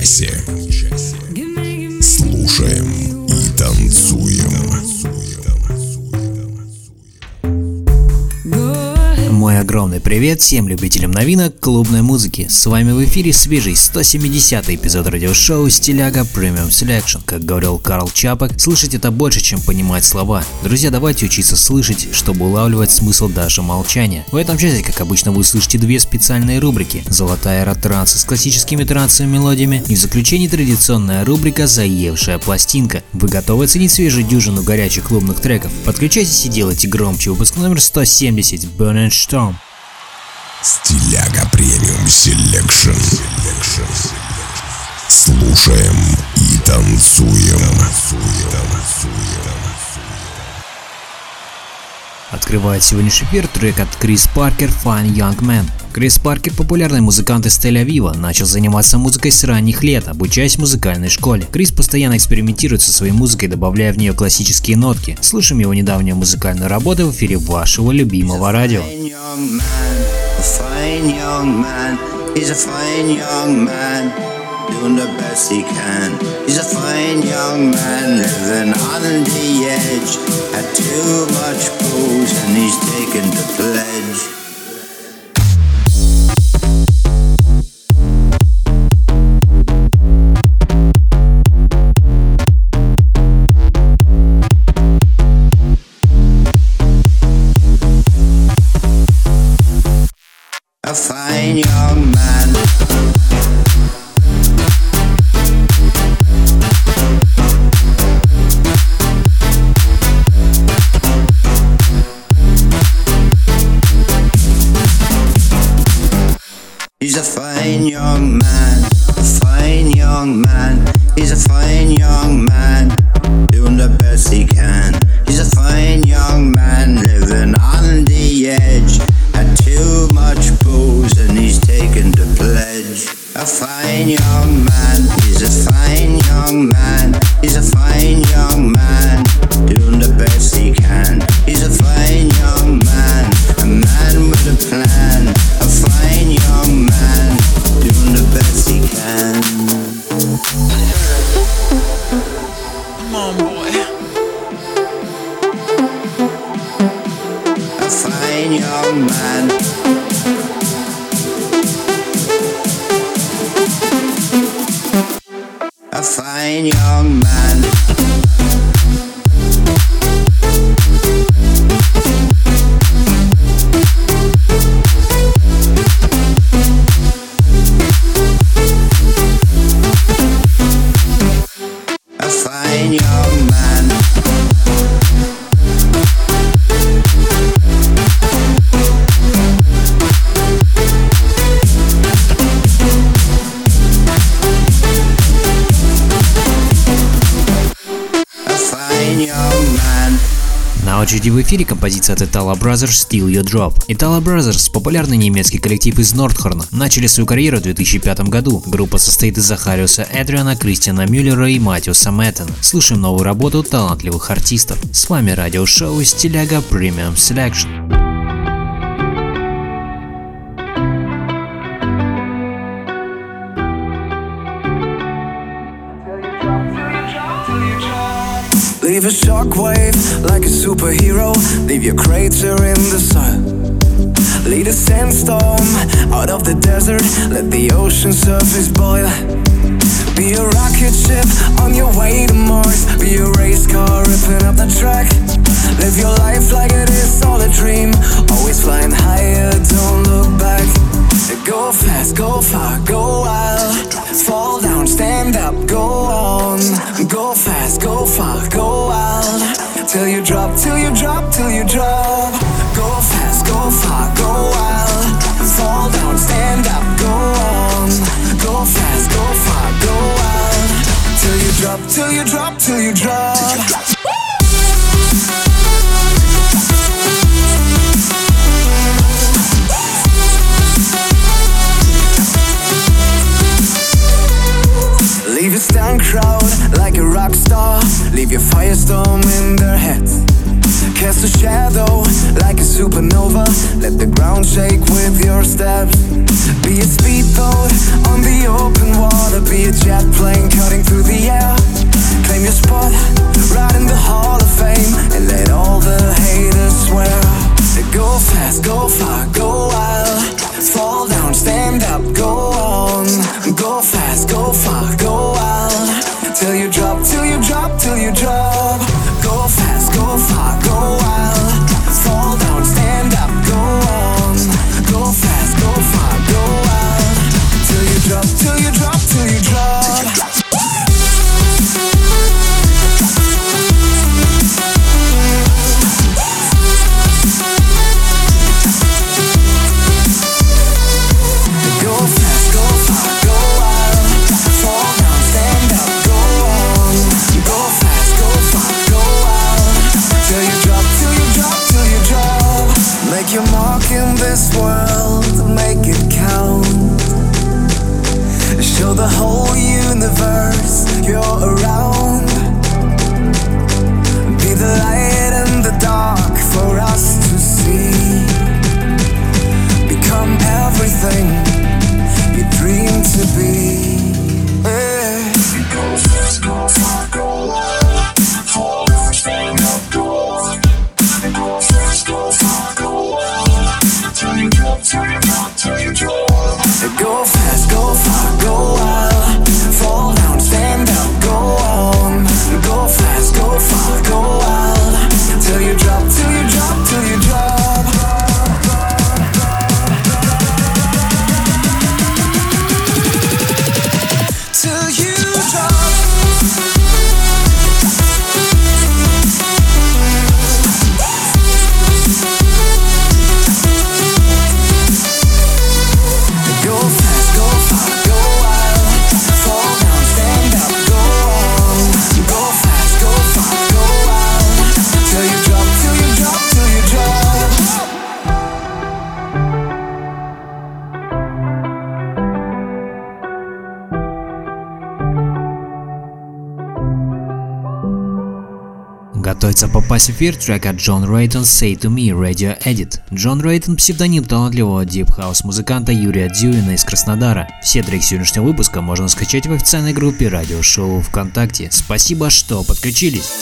guys here. Привет всем любителям новинок клубной музыки. С вами в эфире свежий 170 эпизод радиошоу Стиляга Premium Selection. Как говорил Карл Чапок, слышать это больше, чем понимать слова. Друзья, давайте учиться слышать, чтобы улавливать смысл даже молчания. В этом часе, как обычно, вы слышите две специальные рубрики. Золотая эра транса с классическими трансовыми мелодиями и в заключении традиционная рубрика «Заевшая пластинка». Вы готовы оценить свежую дюжину горячих клубных треков? Подключайтесь и делайте громче. Выпуск номер 170 Burn Storm. Стиляга Premium Selection. Слушаем и танцуем. Открывает сегодняшний эфир трек от Крис Паркер Fine Young Man. Крис Паркер, популярный музыкант из Тель-Авива, начал заниматься музыкой с ранних лет, обучаясь в музыкальной школе. Крис постоянно экспериментирует со своей музыкой, добавляя в нее классические нотки. Слушаем его недавнюю музыкальную работу в эфире вашего любимого радио. Fine young man. He's a fine young man, doing the best he can. He's a fine young man, living on the edge. Had too much booze and he's taken the pledge. my Очереди в эфире композиция от Italo Brothers Steal Your Drop. Italo Brothers – популярный немецкий коллектив из Нордхорна. Начали свою карьеру в 2005 году. Группа состоит из Захариуса Эдриана, Кристиана Мюллера и Матиуса Мэттена. Слушаем новую работу талантливых артистов. С вами радиошоу Стиляга Premium Selection. Leave a shockwave like a superhero. Leave your crater in the sun Lead a sandstorm out of the desert. Let the ocean surface boil. Be a rocket ship on your way to Mars. Be a race car ripping up the track. Live your life like it is all a dream. Always flying higher, don't look back. Go fast, go far, go wild. Fall down, stand up, go on. Go fast, go far, go wild. Till you drop, till you drop, till you drop. Go fast, go far, go wild. Fall down, stand up, go on. Go fast, go far, go wild. Till you drop, till you drop, till you drop. Crowd like a rock star. Leave your firestorm in their heads. Cast a shadow like a supernova. Let the ground shake with your steps. Be a speedboat on the open water. Be a jet plane cutting through the air. Claim your spot right in the Hall of Fame and let all the haters swear. Go fast, go far, go wild. Fall down, stand up, go on. Go fast, go far, go wild. Till you drop, till you drop, till you drop. Go fast, go far, go wild. Готовится попасть в эфир трек от Джон Рейтон «Say to Me» Radio Edit. Джон Рейтон – псевдоним талантливого дип-хаус музыканта Юрия Дюина из Краснодара. Все треки сегодняшнего выпуска можно скачать в официальной группе радиошоу ВКонтакте. Спасибо, что подключились.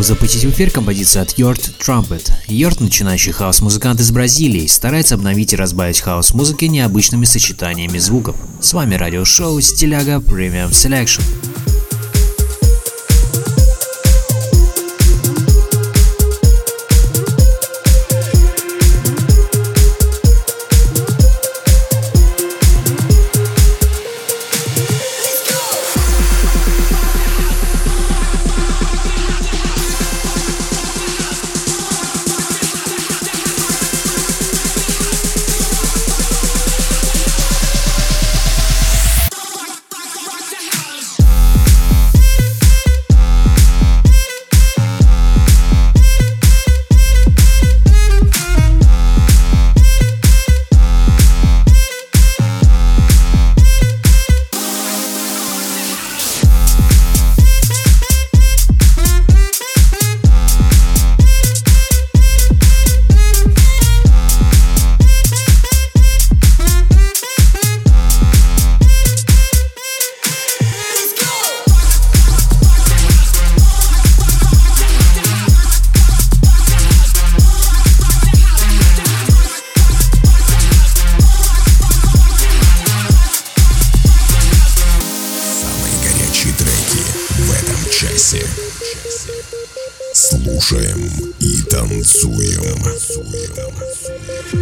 Готов запустить в эфир композицию от Yort Trumpet. Йорт, начинающий хаус-музыкант из Бразилии, старается обновить и разбавить хаус-музыки необычными сочетаниями звуков. С вами радиошоу Стиляга Premium Selection. Podcast.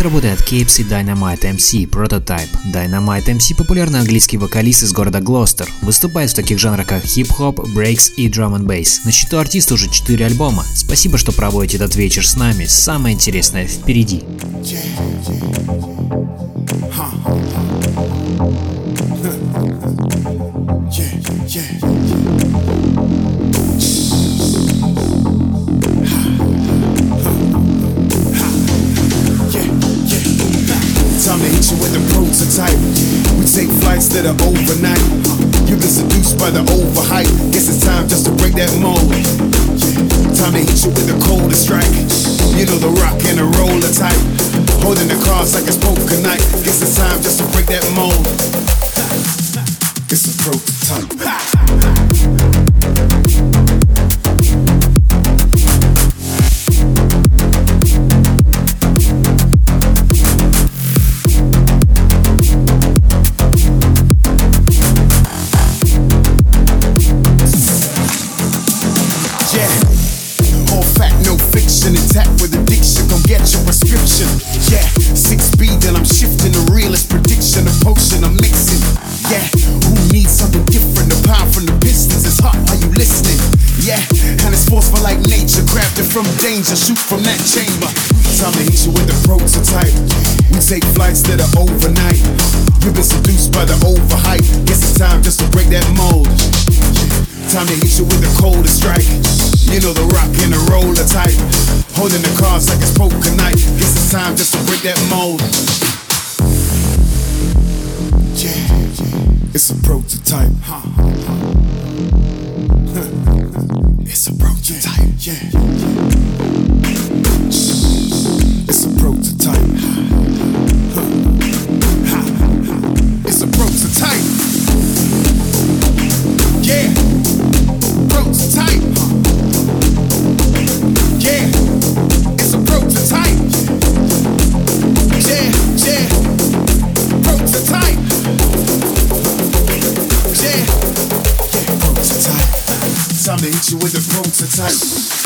С работой от Capes и Dynamite MC Prototype. Dynamite MC – популярный английский вокалист из города Глостер. Выступает в таких жанрах, как хип-хоп, брейкс и драм н бейс. На счету артиста уже 4 альбома. Спасибо, что проводите этот вечер с нами. Самое интересное впереди. Time take of overnight. You've been seduced by the overhype. Guess it's time just to break that mold. Time to hit you with the coldest strike. You know the rock and the roller type. Holding the cards like it's poker night. Guess it's time just to break that mold. It's a prototype. Danger. Shoot from that chamber. Time to hit you with the prototype. We take flights that are overnight. You've been seduced by the overhype. Guess it's time just to break that mold. Time to hit you with the coldest strike. You know the rock and the roller type. Holding the cards like it's poker night. Guess it's time just to break that mold. Yeah, it's a prototype. Yeah. It's time.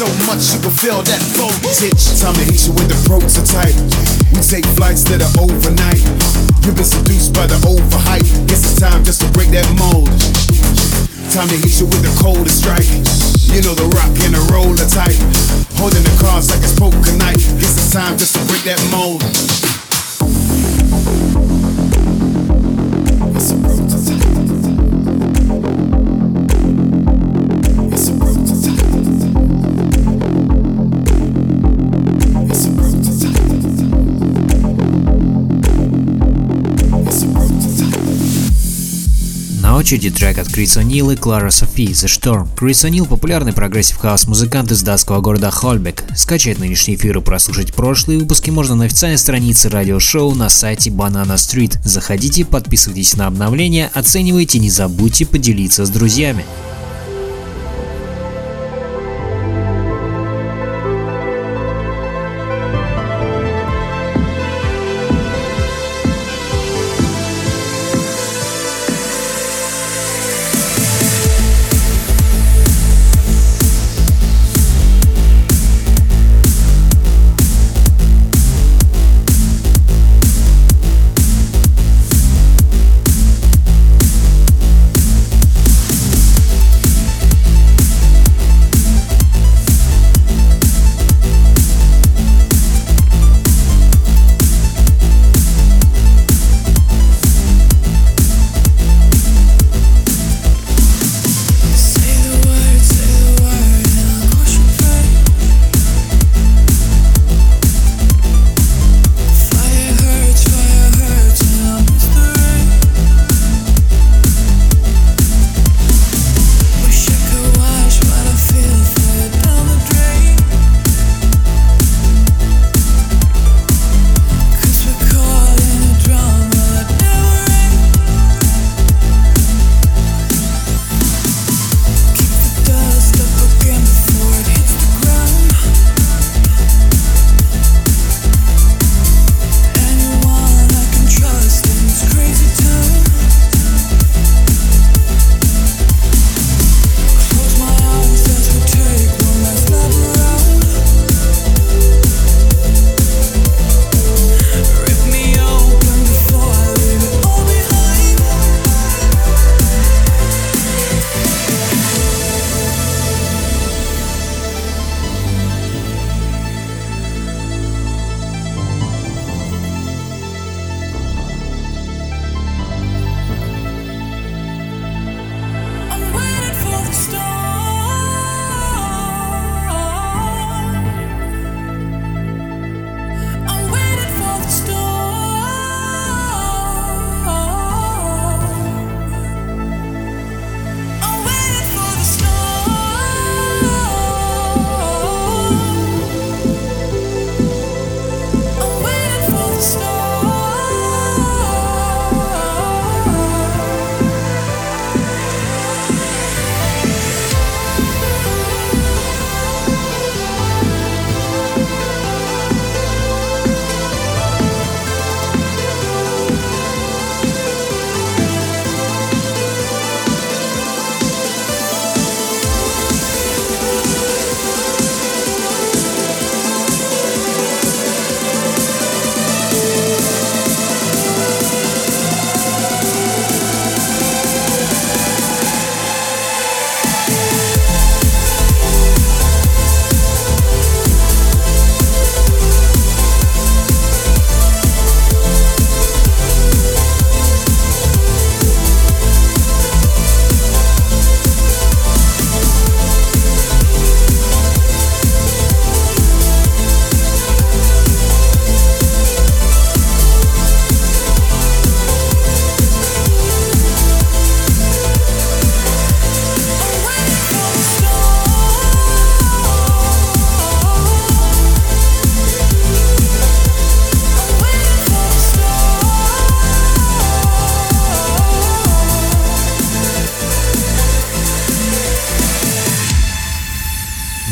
So much you can feel that voltage. Time to hit you with the prototype. We take flights that are overnight. You've been seduced by the overhype. Guess it's time just to break that mold. Time to hit you with the coldest strike. You know the rock and the roller type. Holding the cards like it's poker night. Guess it's time just to break that mold. Очереди трек от Крис О'Нил и Клара Софи «The Storm». Крис О'Нил – популярный прогрессив-хаус музыкант из датского города Хольбек. Скачать нынешний эфир и прослушать прошлые выпуски можно на официальной странице радиошоу на сайте Banana Street. Заходите, подписывайтесь на обновления, оценивайте, не забудьте поделиться с друзьями.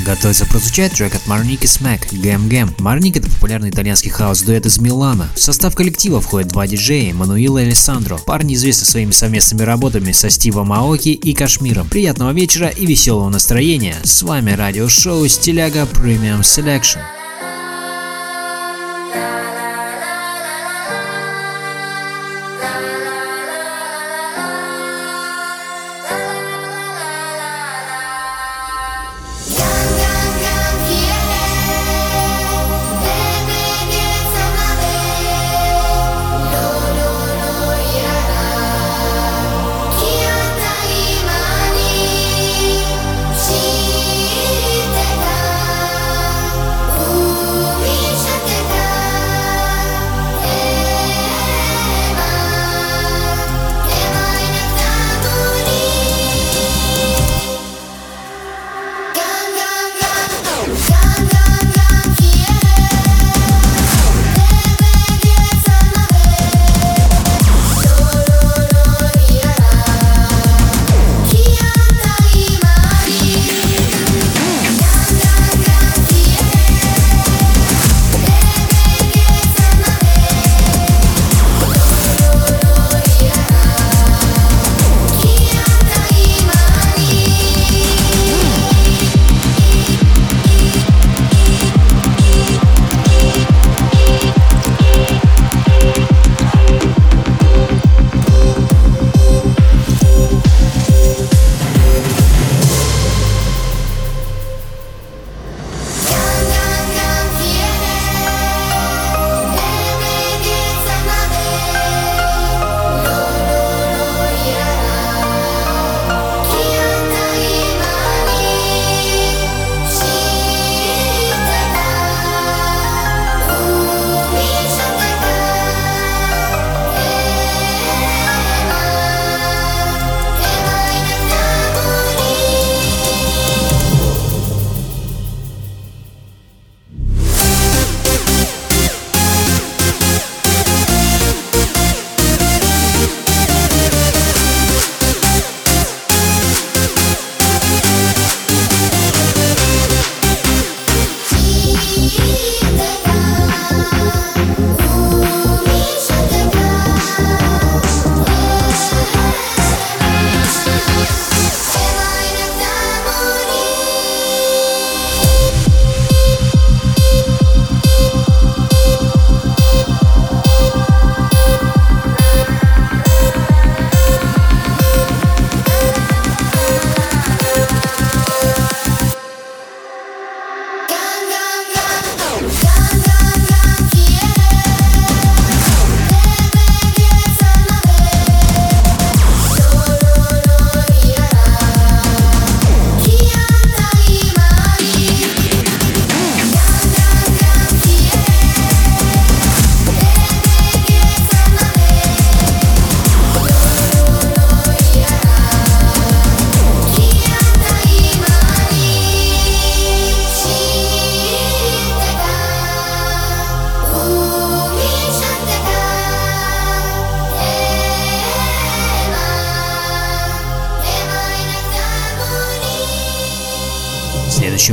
Готовится прозвучать трек от Марники Смэк «Гэм Гэм». Марник – это популярный итальянский хаос-дуэт из Милана. В состав коллектива входят два диджея – Мануила и Алессандро. Парни известны своими совместными работами со Стивом Аоки и Кашмиром. Приятного вечера и веселого настроения. С вами радиошоу «Стиляга Premium Selection».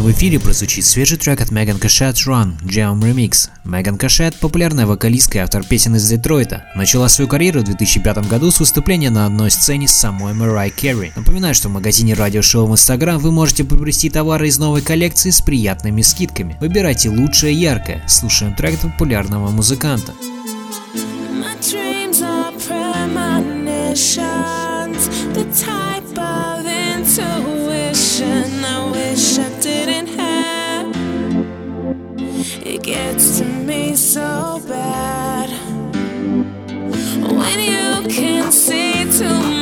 В эфире прозвучит свежий трек от Меган Кашет Run Jam Remix. Меган Кашет – популярная вокалистка и автор песен из Детройта. Начала свою карьеру в 2005 году с выступления на одной сцене с самой Мэрай Керри. Напоминаю, что в магазине радиошоу в Инстаграм вы можете приобрести товары из новой коллекции с приятными скидками. Выбирайте лучшее и яркое. Слушаем трек популярного музыканта. The type of intuition gets to me so bad when you can see tomorrow.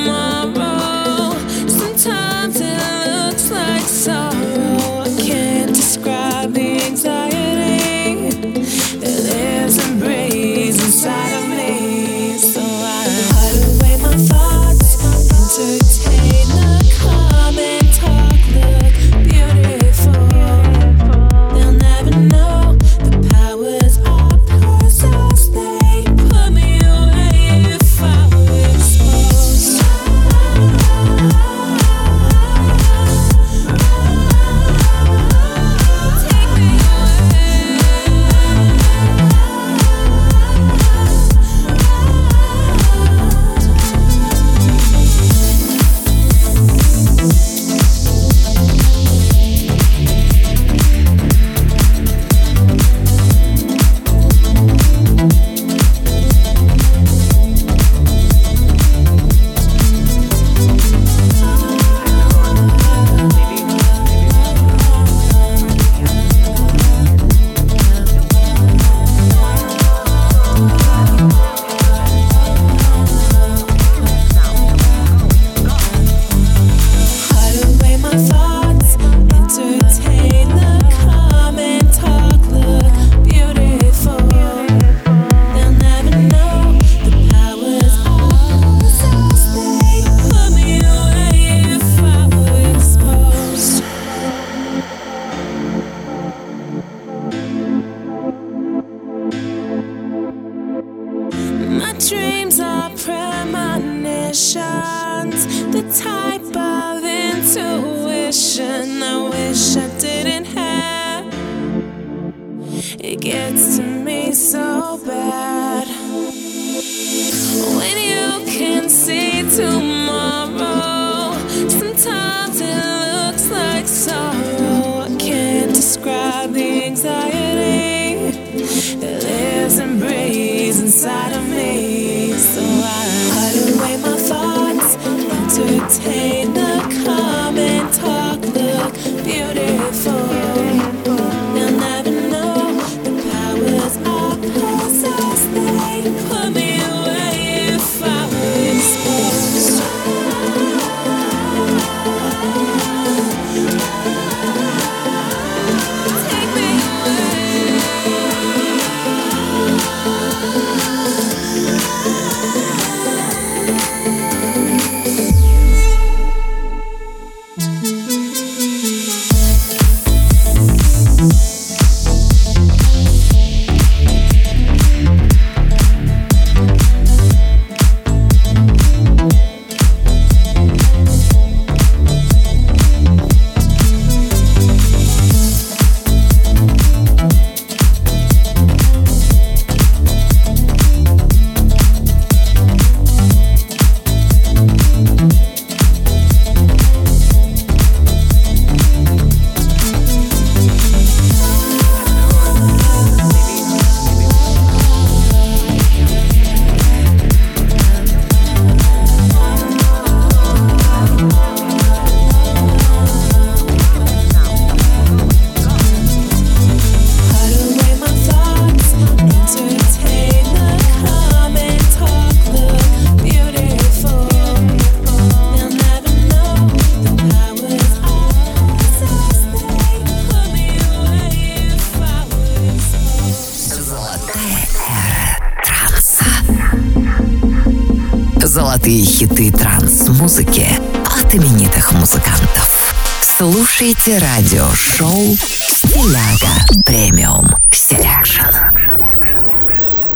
Хиты транс-музыки от именитых музыкантов. Слушайте радиошоу «Стиляга Premium Selection».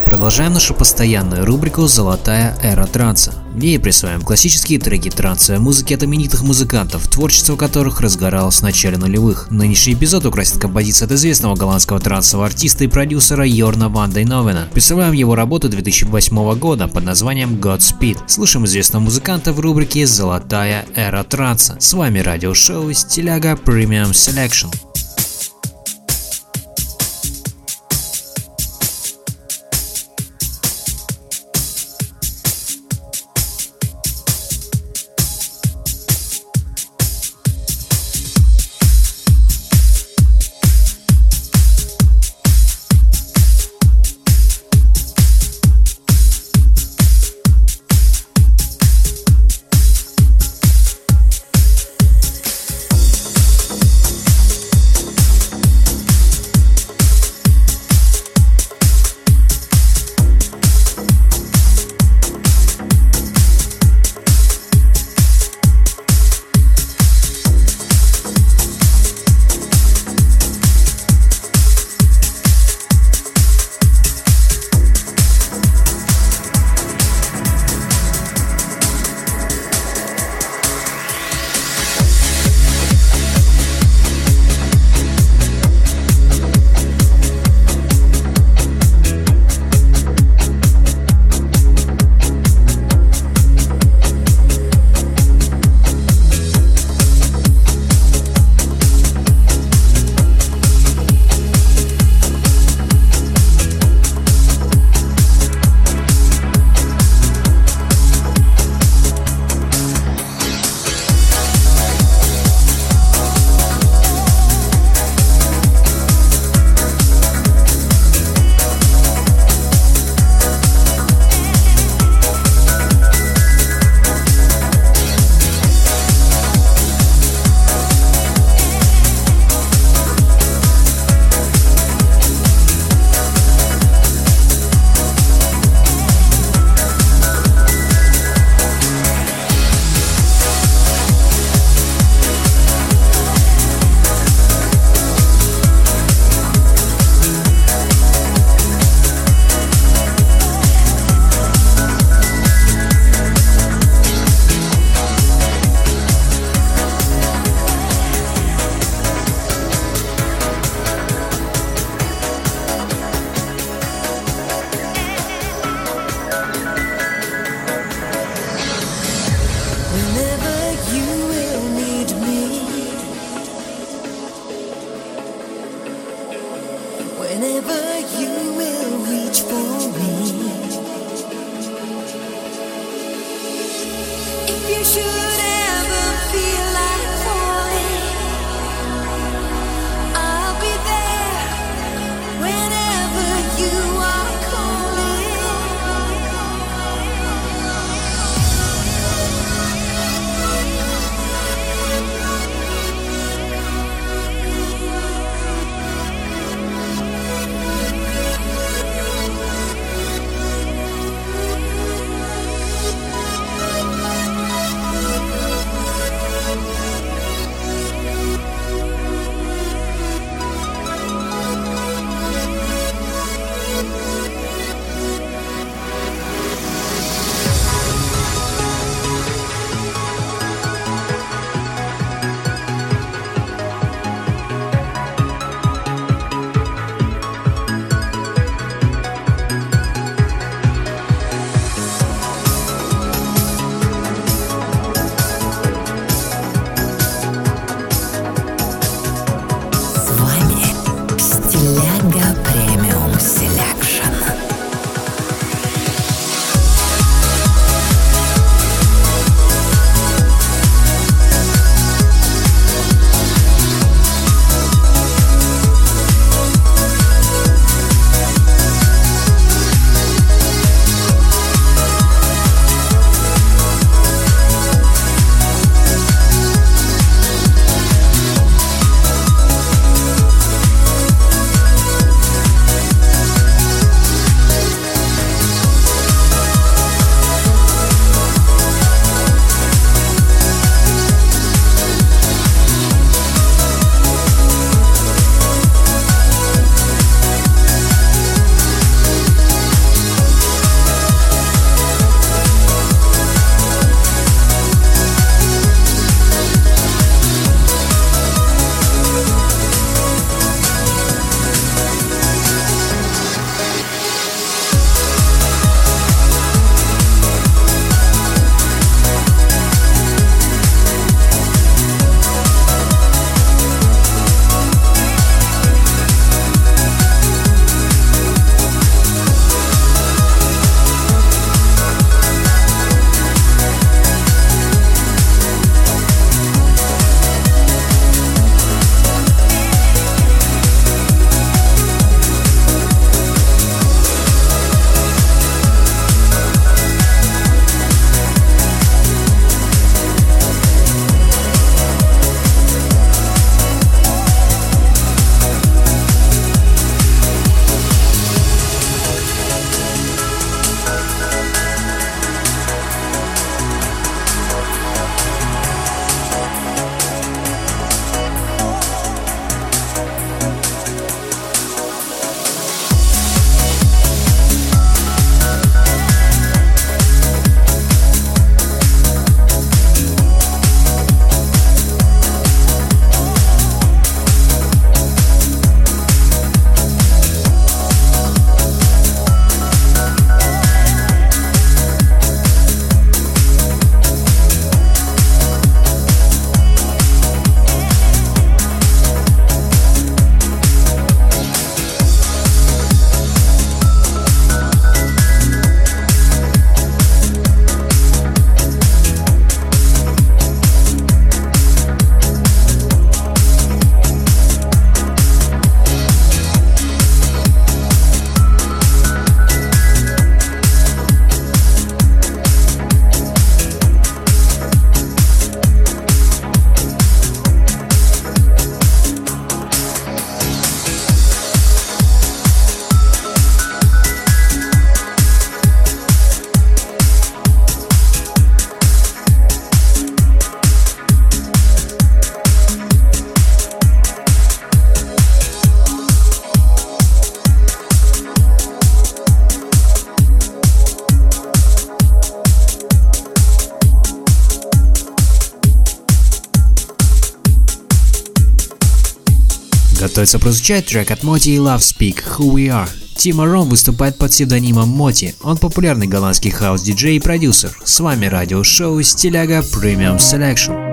Продолжаем нашу постоянную рубрику «Золотая эра транса», я присваиваем классические треки трансовой музыки от именитых музыкантов, творчество которых разгоралось в начале нулевых. Нынешний эпизод украсит композиция от известного голландского трансового артиста и продюсера Йорна ван Дейнховена. Присваиваем его работу 2008 года под названием Godspeed. Слушаем известного музыканта в рубрике «Золотая эра транса». С вами радиошоу «Стиляга Premium Selection». Готовится прозвучать трек от Моти и Love Speak Who We Are. Тима Ром выступает под псевдонимом Моти. Он популярный голландский хаус-диджей и продюсер. С вами радиошоу Стиляга Premium Selection.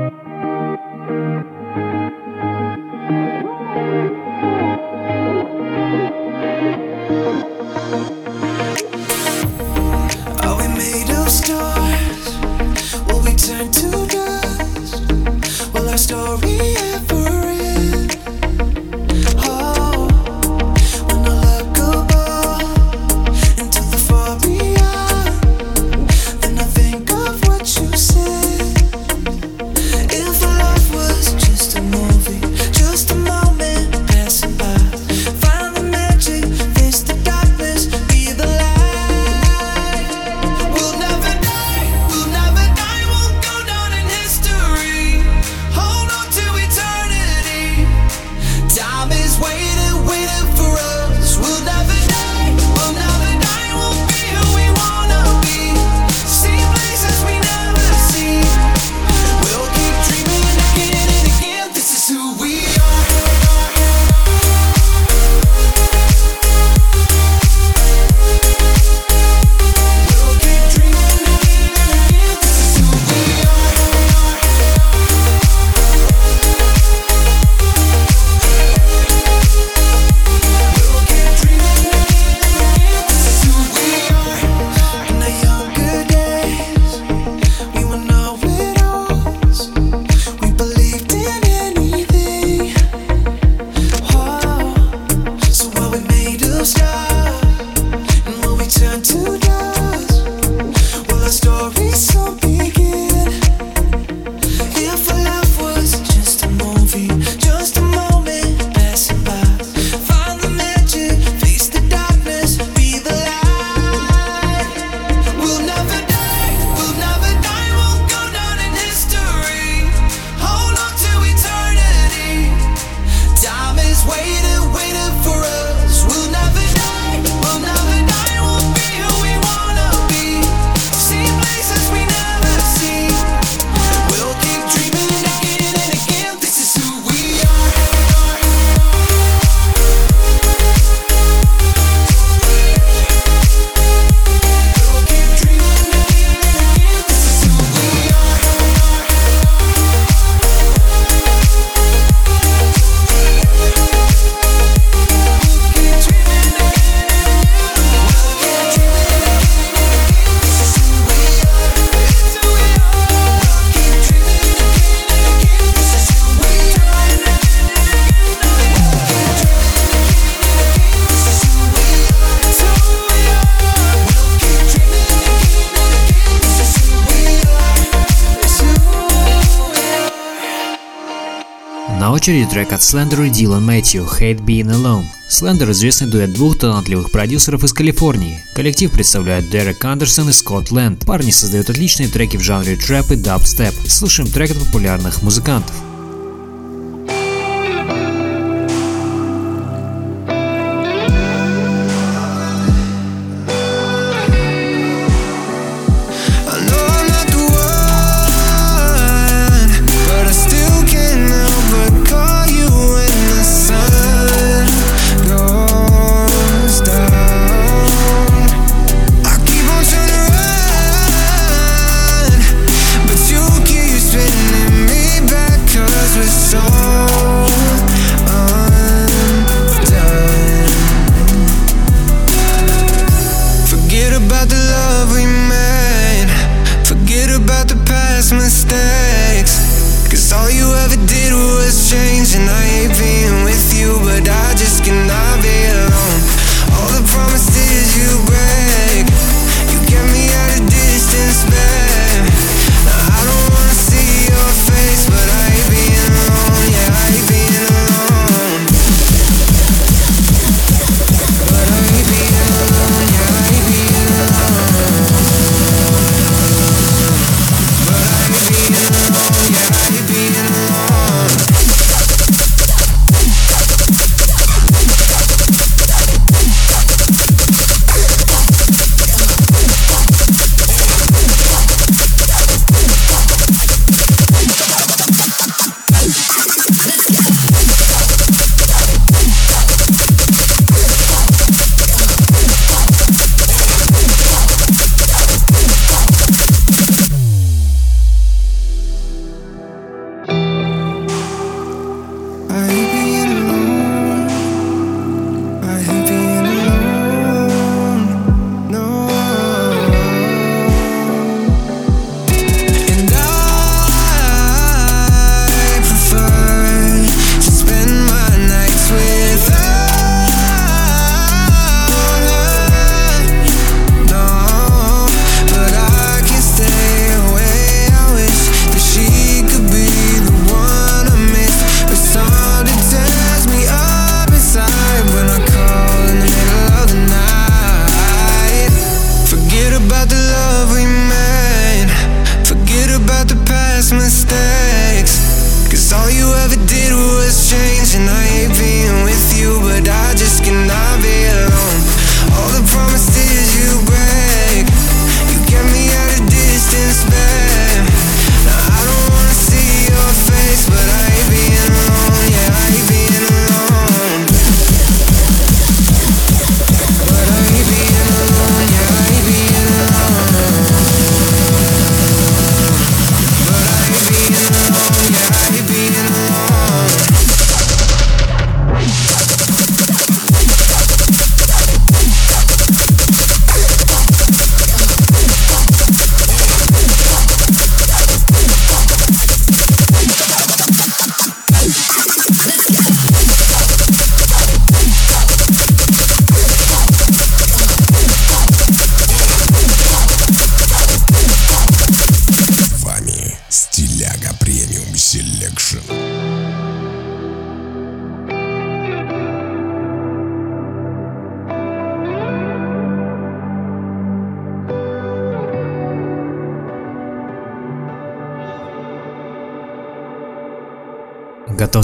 Очереди трек от Slender и Dylan Matthew «Hate Being Alone». Slender – известный дуэт двух талантливых продюсеров из Калифорнии. Коллектив представляет Дерек Андерсон и Скотт Лэнд. Парни создают отличные треки в жанре трэп и дабстеп. Слушаем трек от популярных музыкантов.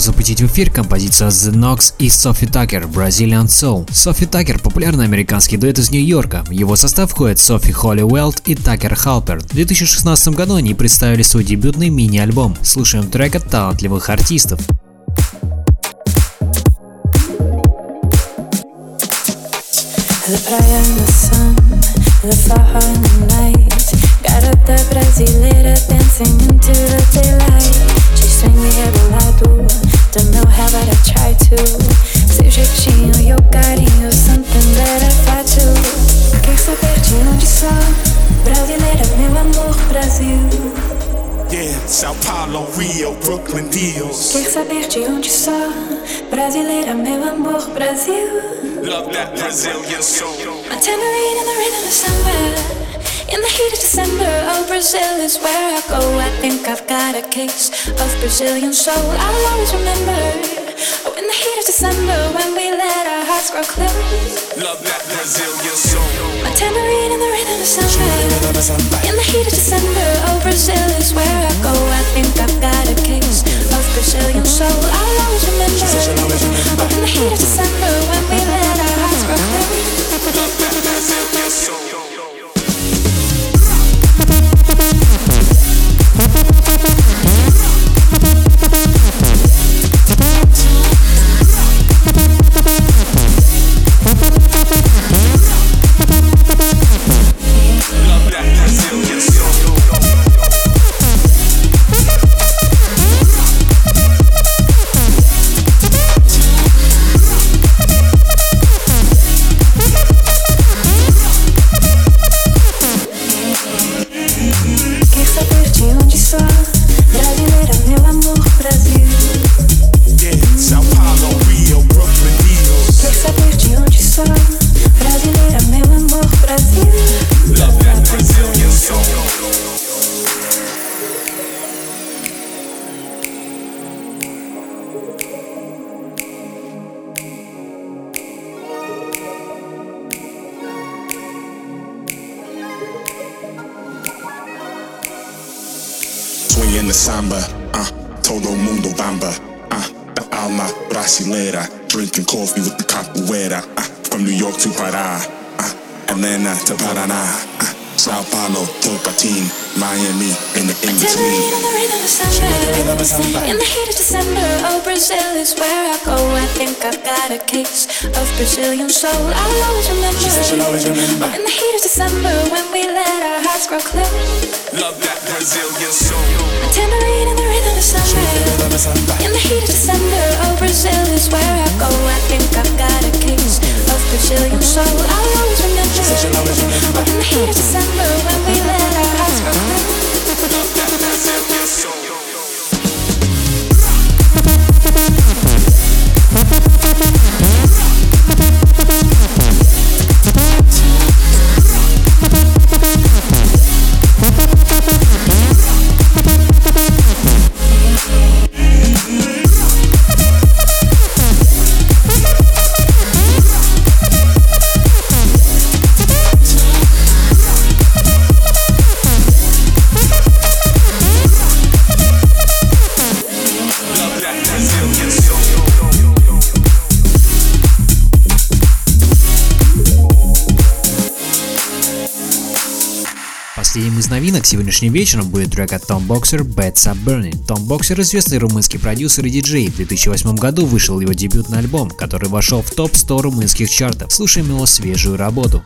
Запустить в эфир композицию от The Knox и Софи Такер Brazilian Soul. Софи Такер – популярный американский дуэт из Нью-Йорка. В его состав входят Софи Холли Уэлт и Такер Халпер. В 2016 году они представили свой дебютный мини-альбом. Слушаем трек от талантливых артистов. The praia sun, the brasileira dancing into the daylight. Me rebolado, don't know how but I try to. Seu jeitinho e o carinho, something that I fight to. Quer saber de onde sou? Brasileira, meu amor, Brasil. Yeah, Sao Paulo, Rio, Brooklyn, deals. Quer saber de onde sou? Brasileira, meu amor, Brasil. Love that Brazilian soul. My tambourine in the rhythm of samba. In the heat of December, oh Brazil is where I go. I think I've got a case of Brazilian soul. I'll always remember. Oh, in the heat of December, when we let our hearts grow close. Love that Brazilian soul. A tambourine in the rhythm of samba. In the heat of December, oh Brazil is where I go. I think I've got a case of Brazilian soul. I'll always remember. Oh, in the heat of December, when we let our hearts grow close. Love that Brazilian soul. To Pará, uh, Atlanta to Paraná, uh, Sao Paulo, Tocantins, Miami, in the in between. in the rhythm of samba. In the heat of December, oh Brazil is where I go. I think I've got a case of Brazilian soul. I'll always remember. Oh, in the heat of December, when we let our hearts grow close. Love that Brazilian soul. A tambourine in the rhythm of samba. In the heat of December, oh Brazil is where I go. I think I've got a case of Brazilian soul. I'll always remember. Oh, in the heat of December, when we let Thank Последним из новинок сегодняшним вечером будет трек от Tom Boxer Bad Sub Burning. Том Боксер известный румынский продюсер и диджей. В 2008 году вышел его дебютный альбом, который вошел в топ-100 румынских чартов. Слушаем его свежую работу.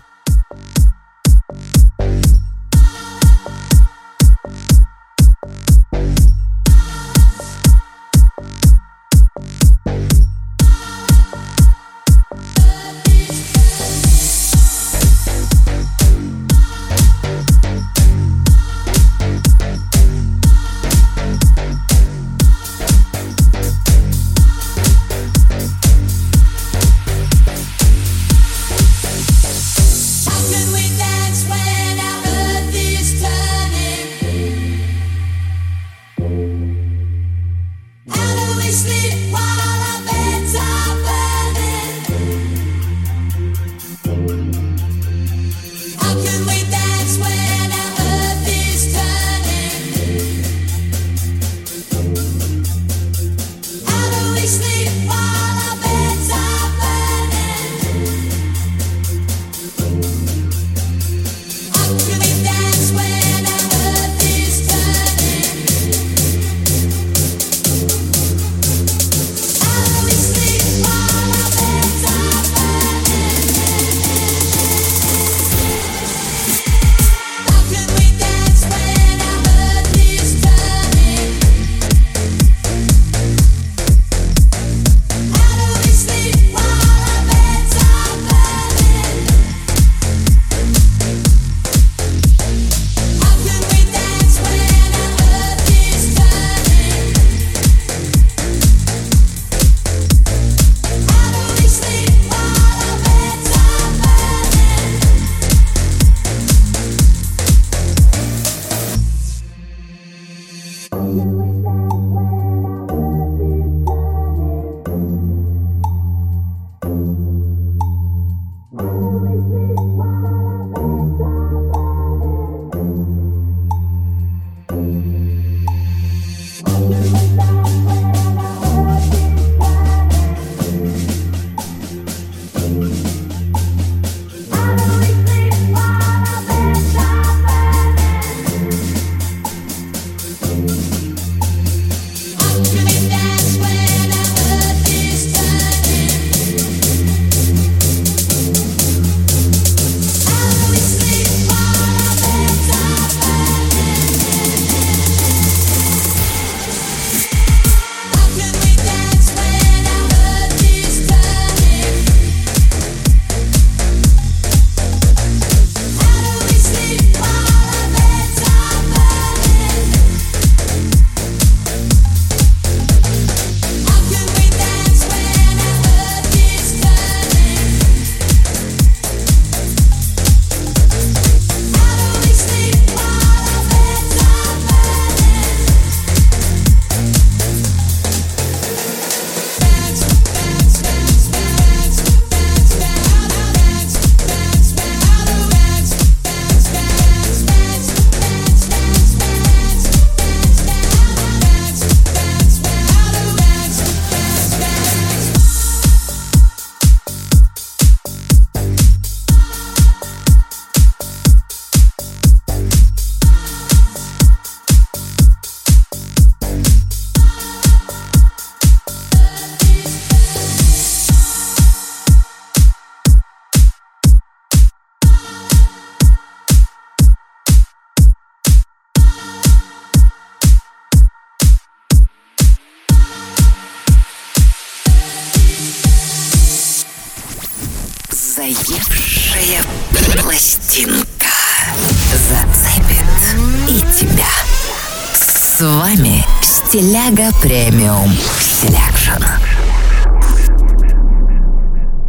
Стиляга Premium Selection.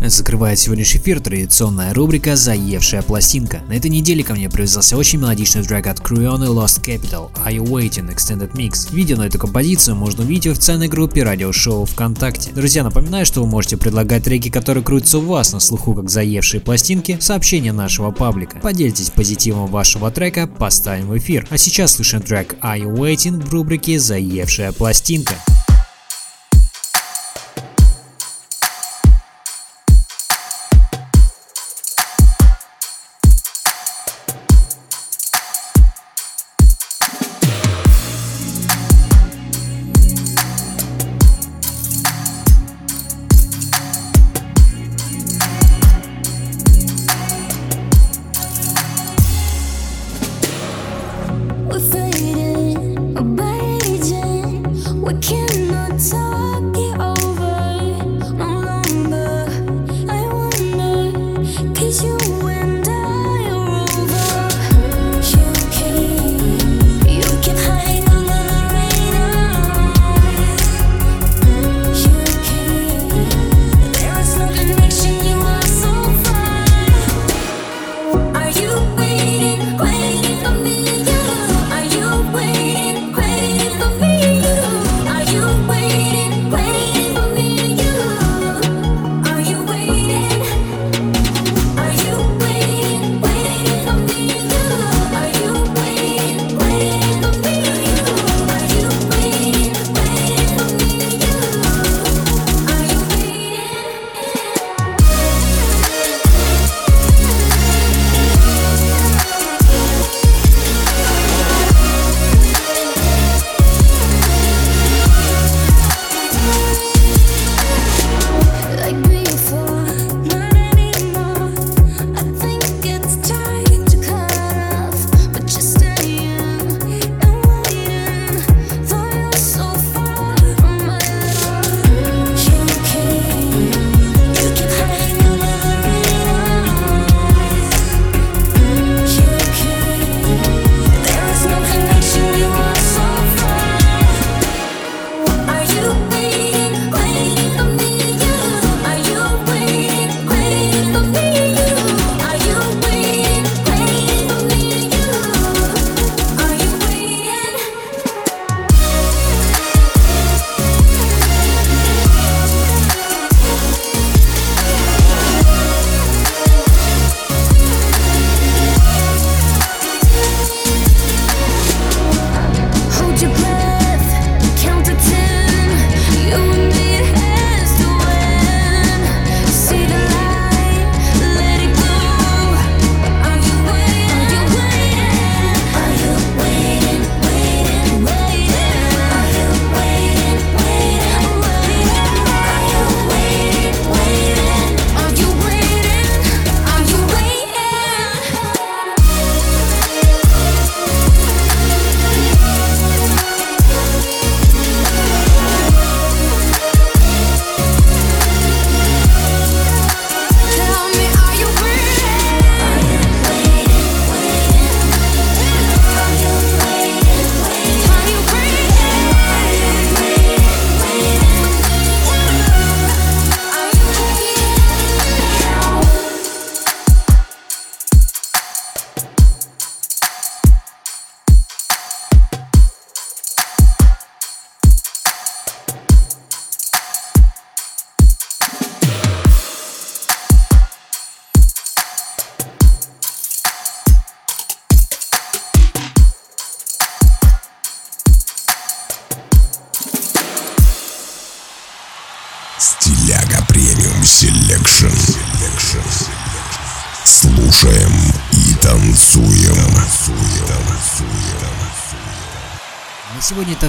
Закрывает сегодняшний эфир традиционная рубрика «Заевшая пластинка». На этой неделе ко мне привязался очень мелодичный трек от Cruion и Lost Capital «Are You Waiting Extended Mix». Видео на эту композицию можно увидеть в официальной группе радиошоу ВКонтакте. Друзья, напоминаю, что вы можете предлагать треки, которые крутятся у вас на слуху как заевшие пластинки, в сообщения нашего паблика. Поделитесь позитивом вашего трека, поставим в эфир. А сейчас слышим трек «Are You Waiting» в рубрике «Заевшая пластинка».